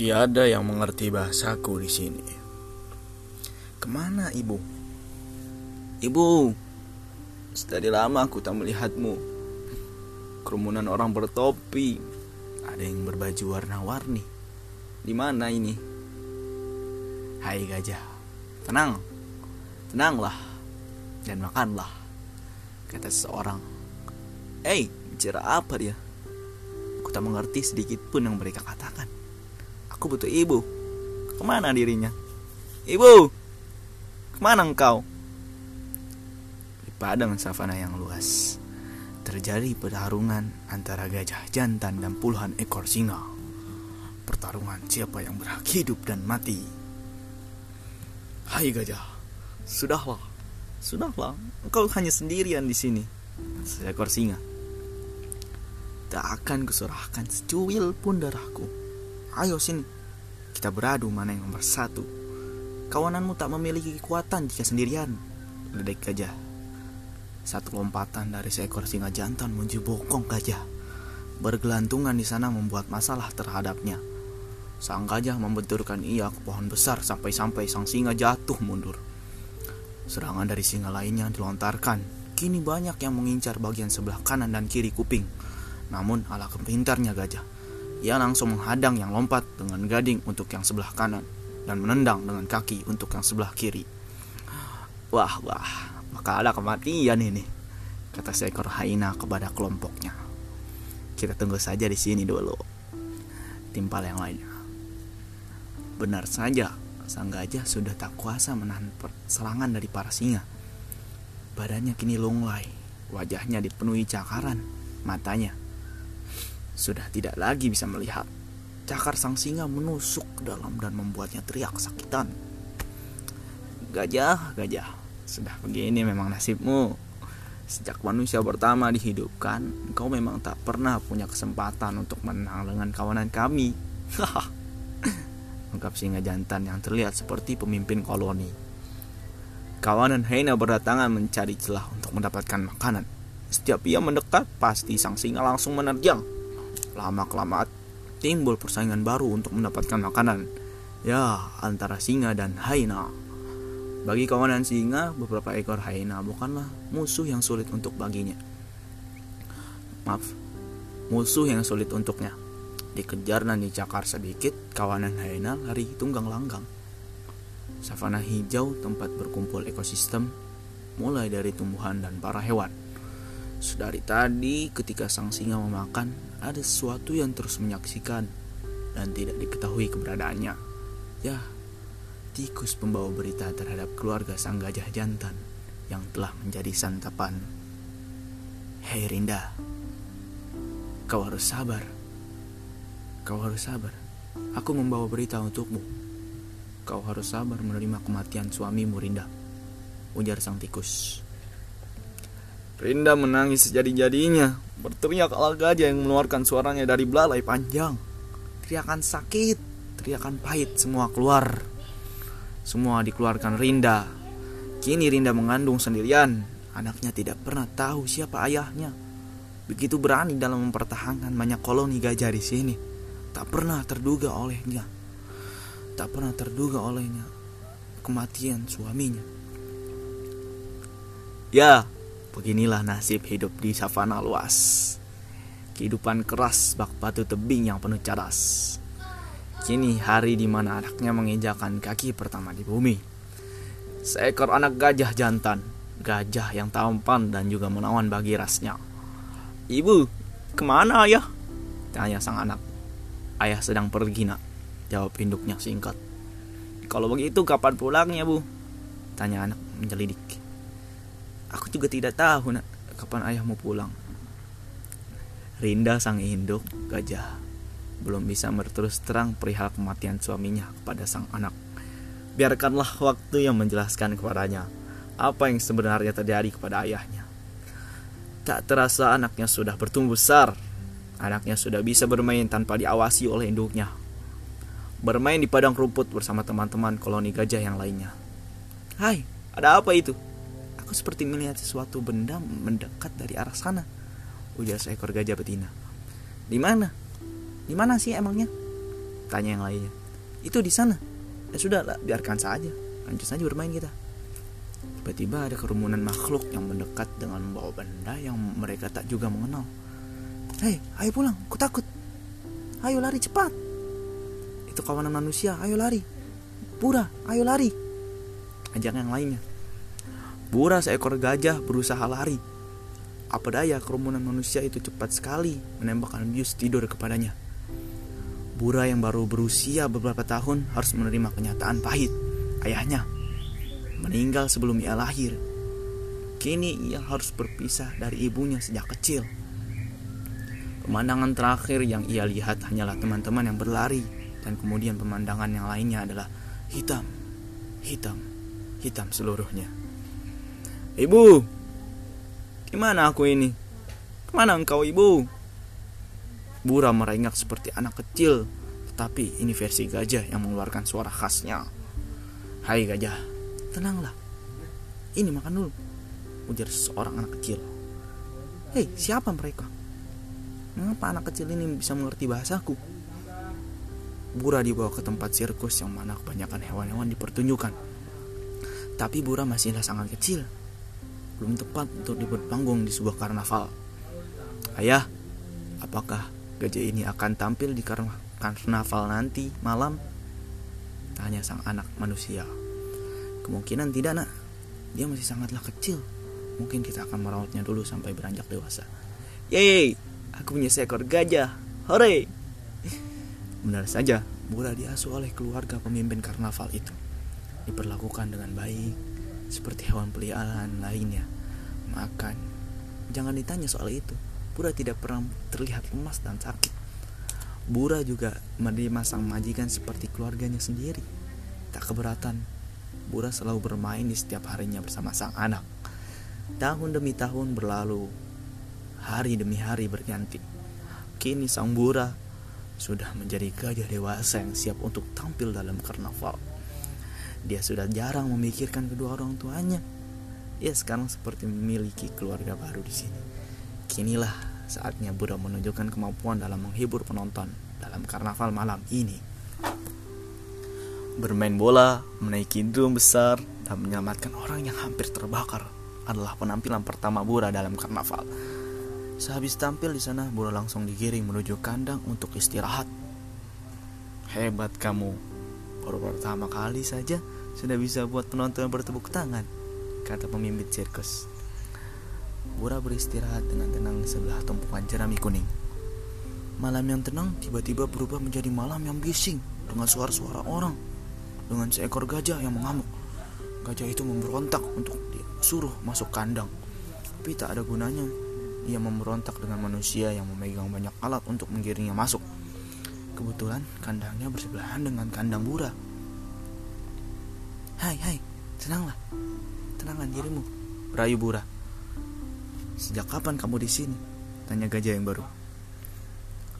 Tiada yang mengerti bahasaku di sini. Ke mana ibu? Ibu, sedari lama aku tak melihatmu. Kerumunan orang bertopi, ada yang berbaju warna-warni. Di mana ini? Hai gajah, tenang, tenanglah, dan makanlah, kata seseorang. Eh, bicara apa dia? Aku tak mengerti sedikit pun yang mereka katakan. Aku butuh ibu. Ke mana dirinya? Ibu! Ke mana engkau? Di padang savana yang luas, terjadi pertarungan antara gajah jantan dan puluhan ekor singa. Pertarungan siapa yang berhak hidup dan mati. Hai gajah, sudahlah, sudahlah, engkau hanya sendirian di sini. Seekor singa. Tak akan kuserahkan secuil pun darahku. Ayo sini, kita beradu mana yang nomor satu. Kawananmu tak memiliki kekuatan jika sendirian. Ledek gajah. Satu lompatan dari seekor singa jantan menuju bokong gajah. Bergelantungan di sana membuat masalah terhadapnya. Sang gajah membenturkan ia ke pohon besar sampai-sampai sang singa jatuh mundur. Serangan dari singa lainnya dilontarkan. Kini banyak yang mengincar bagian sebelah kanan dan kiri kuping. Namun ala kepintarnya gajah. Ia langsung menghadang yang lompat dengan gading untuk yang sebelah kanan dan menendang dengan kaki untuk yang sebelah kiri. Wah, wah, maka ada kematian ini, kata seekor haina kepada kelompoknya. Kita tunggu saja di sini dulu. Timpal yang lainnya. Benar saja, sang gajah sudah tak kuasa menahan serangan dari para singa. Badannya kini lunglai, wajahnya dipenuhi cakaran, matanya sudah tidak lagi bisa melihat. Cakar sang singa menusuk ke dalam dan membuatnya teriak kesakitan. Gajah, gajah, sudah begini memang nasibmu. Sejak manusia pertama dihidupkan, engkau memang tak pernah punya kesempatan untuk menang dengan kawanan kami. Ungkap singa jantan yang terlihat seperti pemimpin koloni. Kawanan Heina berdatangan mencari celah untuk mendapatkan makanan. Setiap ia mendekat, pasti sang singa langsung menerjang. Lama-kelamaan timbul persaingan baru untuk mendapatkan makanan. Ya, antara singa dan Haina. Bagi kawanan singa, beberapa ekor Haina bukanlah musuh yang sulit untuk baginya. Maaf, musuh yang sulit untuknya. Dikejar dan dicakar sedikit, kawanan Haina lari tunggang langgang. Savana hijau tempat berkumpul ekosistem, mulai dari tumbuhan dan para hewan. Sedari tadi, ketika sang singa memakan, ada sesuatu yang terus menyaksikan dan tidak diketahui keberadaannya. Ya, tikus pembawa berita terhadap keluarga sang gajah jantan yang telah menjadi santapan. Hei Rinda, kau harus sabar. Kau harus sabar. Aku membawa berita untukmu. Kau harus sabar menerima kematian suamimu Rinda. Ujar sang tikus. Rinda menangis sejadi-jadinya, berteriak ala gajah yang mengeluarkan suaranya dari belalai panjang. Teriakan sakit, teriakan pahit semua keluar. Semua dikeluarkan Rinda. Kini Rinda mengandung sendirian. Anaknya tidak pernah tahu siapa ayahnya. Begitu berani dalam mempertahankan banyak koloni gajah di sini. Tak pernah terduga olehnya. Tak pernah terduga olehnya kematian suaminya. Ya, Beginilah nasib hidup di savana luas. Kehidupan keras bak batu tebing yang penuh cadas. Kini hari di mana anaknya menginjakan kaki pertama di bumi. Seekor anak gajah jantan, gajah yang tampan dan juga menawan bagi rasnya. Ibu, ke mana ayah? Tanya sang anak. Ayah sedang pergi nak, jawab induknya singkat. Kalau begitu kapan pulangnya bu? Tanya anak menjelidik. Aku juga tidak tahu nak kapan ayah mau pulang. Rinda sang induk gajah belum bisa berterus terang perihal kematian suaminya kepada sang anak. Biarkanlah waktu yang menjelaskan kepadanya apa yang sebenarnya terjadi kepada ayahnya. Tak terasa anaknya sudah bertumbuh besar. Anaknya sudah bisa bermain tanpa diawasi oleh induknya. Bermain di padang rumput bersama teman-teman koloni gajah yang lainnya. Hai, ada apa itu? Aku seperti melihat sesuatu benda mendekat dari arah sana. Ujar seekor gajah betina. Di mana? Di mana sih emangnya? Tanya yang lainnya. Itu di sana. Ya sudah lah, biarkan saja. Lanjut saja bermain kita. Tiba-tiba ada kerumunan makhluk yang mendekat dengan membawa benda yang mereka tak juga mengenal. Hei, ayo pulang, ku takut. Ayo lari cepat. Itu kawanan manusia, ayo lari. Pura, ayo lari. Ajak yang lainnya. Bura seekor gajah berusaha lari. Apa daya kerumunan manusia itu cepat sekali menembakkan bius tidur kepadanya. Bura yang baru berusia beberapa tahun harus menerima kenyataan pahit. Ayahnya meninggal sebelum ia lahir. Kini ia harus berpisah dari ibunya sejak kecil. Pemandangan terakhir yang ia lihat hanyalah teman-teman yang berlari dan kemudian pemandangan yang lainnya adalah hitam, hitam, hitam seluruhnya. Ibu, gimana aku ini? Ke mana engkau ibu? Bura merengak seperti anak kecil, tetapi ini versi gajah yang mengeluarkan suara khasnya. Hai gajah, tenanglah. Ini makan dulu, ujar seorang anak kecil. Hei, siapa mereka? Mengapa anak kecil ini bisa mengerti bahasaku? Bura dibawa ke tempat sirkus yang mana kebanyakan hewan-hewan dipertunjukkan. Tapi Bura masihlah sangat kecil belum tepat untuk dibuat panggung di sebuah karnaval. Ayah, apakah gajah ini akan tampil di karnaval nanti malam? Tanya sang anak manusia. Kemungkinan tidak nak, dia masih sangatlah kecil. Mungkin kita akan merawatnya dulu sampai beranjak dewasa. Yeay, aku punya seekor gajah. Hore! Benar saja, Bura diasuh oleh keluarga pemimpin karnaval itu. Diperlakukan dengan baik, seperti hewan peliharaan lainnya. Makan. Jangan ditanya soal itu. Bura tidak pernah terlihat lemas dan sakit. Bura juga menerima sang majikan seperti keluarganya sendiri. Tak keberatan. Bura selalu bermain di setiap harinya bersama sang anak. Tahun demi tahun berlalu. Hari demi hari berganti. Kini sang Bura sudah menjadi gajah dewasa yang siap untuk tampil dalam karnaval. Dia sudah jarang memikirkan kedua orang tuanya. Ia sekarang seperti memiliki keluarga baru di sini. Kinilah saatnya Buddha menunjukkan kemampuan dalam menghibur penonton dalam karnaval malam ini. Bermain bola, menaiki drum besar, dan menyelamatkan orang yang hampir terbakar adalah penampilan pertama Bura dalam karnaval. Sehabis tampil di sana, Bura langsung digiring menuju kandang untuk istirahat. Hebat kamu, Baru pertama kali saja sudah bisa buat penonton bertepuk tangan, kata pemimpin sirkus. Bura beristirahat dengan tenang di sebelah tumpukan jerami kuning. Malam yang tenang tiba-tiba berubah menjadi malam yang bising dengan suara-suara orang, dengan seekor gajah yang mengamuk. Gajah itu memberontak untuk disuruh masuk kandang, tapi tak ada gunanya. Ia memberontak dengan manusia yang memegang banyak alat untuk menggiringnya masuk. Kebetulan kandangnya bersebelahan dengan kandang Bura. Hai, hai, tenanglah. Tenanglah dirimu, rayu Bura. Sejak kapan kamu di sini? Tanya gajah yang baru.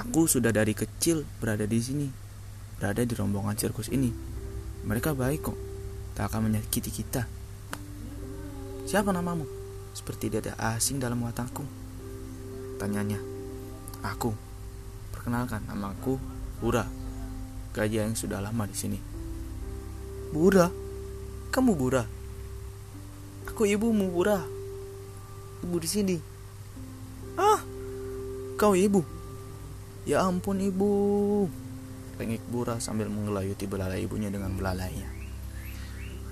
Aku sudah dari kecil berada di sini, berada di rombongan sirkus ini. Mereka baik kok, tak akan menyakiti kita. Siapa namamu? Seperti dia ada asing dalam watakku. Tanyanya. Aku. Perkenalkan, namaku Bura, gajah yang sudah lama di sini. Bura, kamu Bura? Aku ibumu Bura. Ibu di sini. Ah, kau ibu? Ya ampun ibu. Pengik Bura sambil mengelayuti belalai ibunya dengan belalainya.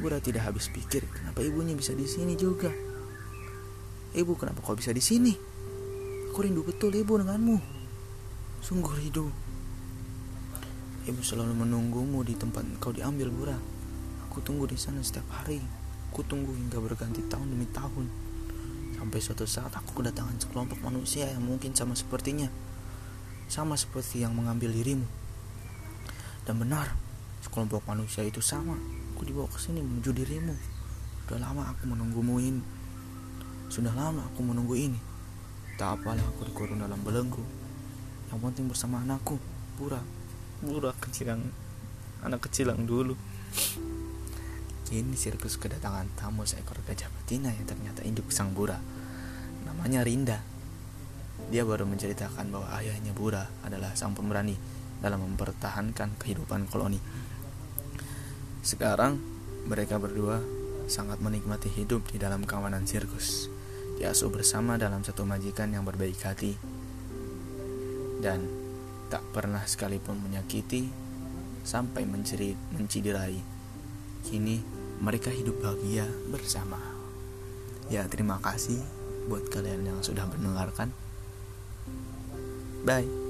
Bura tidak habis pikir kenapa ibunya bisa di sini juga. Ibu kenapa kau bisa di sini? Aku rindu betul ibu denganmu. Sungguh rindu. Ibu selalu menunggumu di tempat kau diambil Bura. Aku tunggu di sana setiap hari. Aku tunggu hingga berganti tahun demi tahun. Sampai suatu saat aku kedatangan sekelompok manusia yang mungkin sama sepertinya. Sama seperti yang mengambil dirimu. Dan benar, sekelompok manusia itu sama. Aku dibawa ke sini menuju dirimu. Sudah lama aku menunggumu ini. Sudah lama aku menunggu ini. Tak apalah aku dikurung dalam belenggu. Yang penting bersama anakku, Pura burak kecil yang anak kecil yang dulu Kini sirkus kedatangan tamu seekor gajah betina yang ternyata induk sang Bura. Namanya Rinda. Dia baru menceritakan bahwa ayahnya Bura adalah sang pemberani dalam mempertahankan kehidupan koloni. Sekarang mereka berdua sangat menikmati hidup di dalam kawanan sirkus, diasuh bersama dalam satu majikan yang berbaik hati, dan tak pernah sekalipun menyakiti sampai menceri, menciderai. Kini mereka hidup bahagia bersama. Ya, terima kasih buat kalian yang sudah mendengarkan. Bye.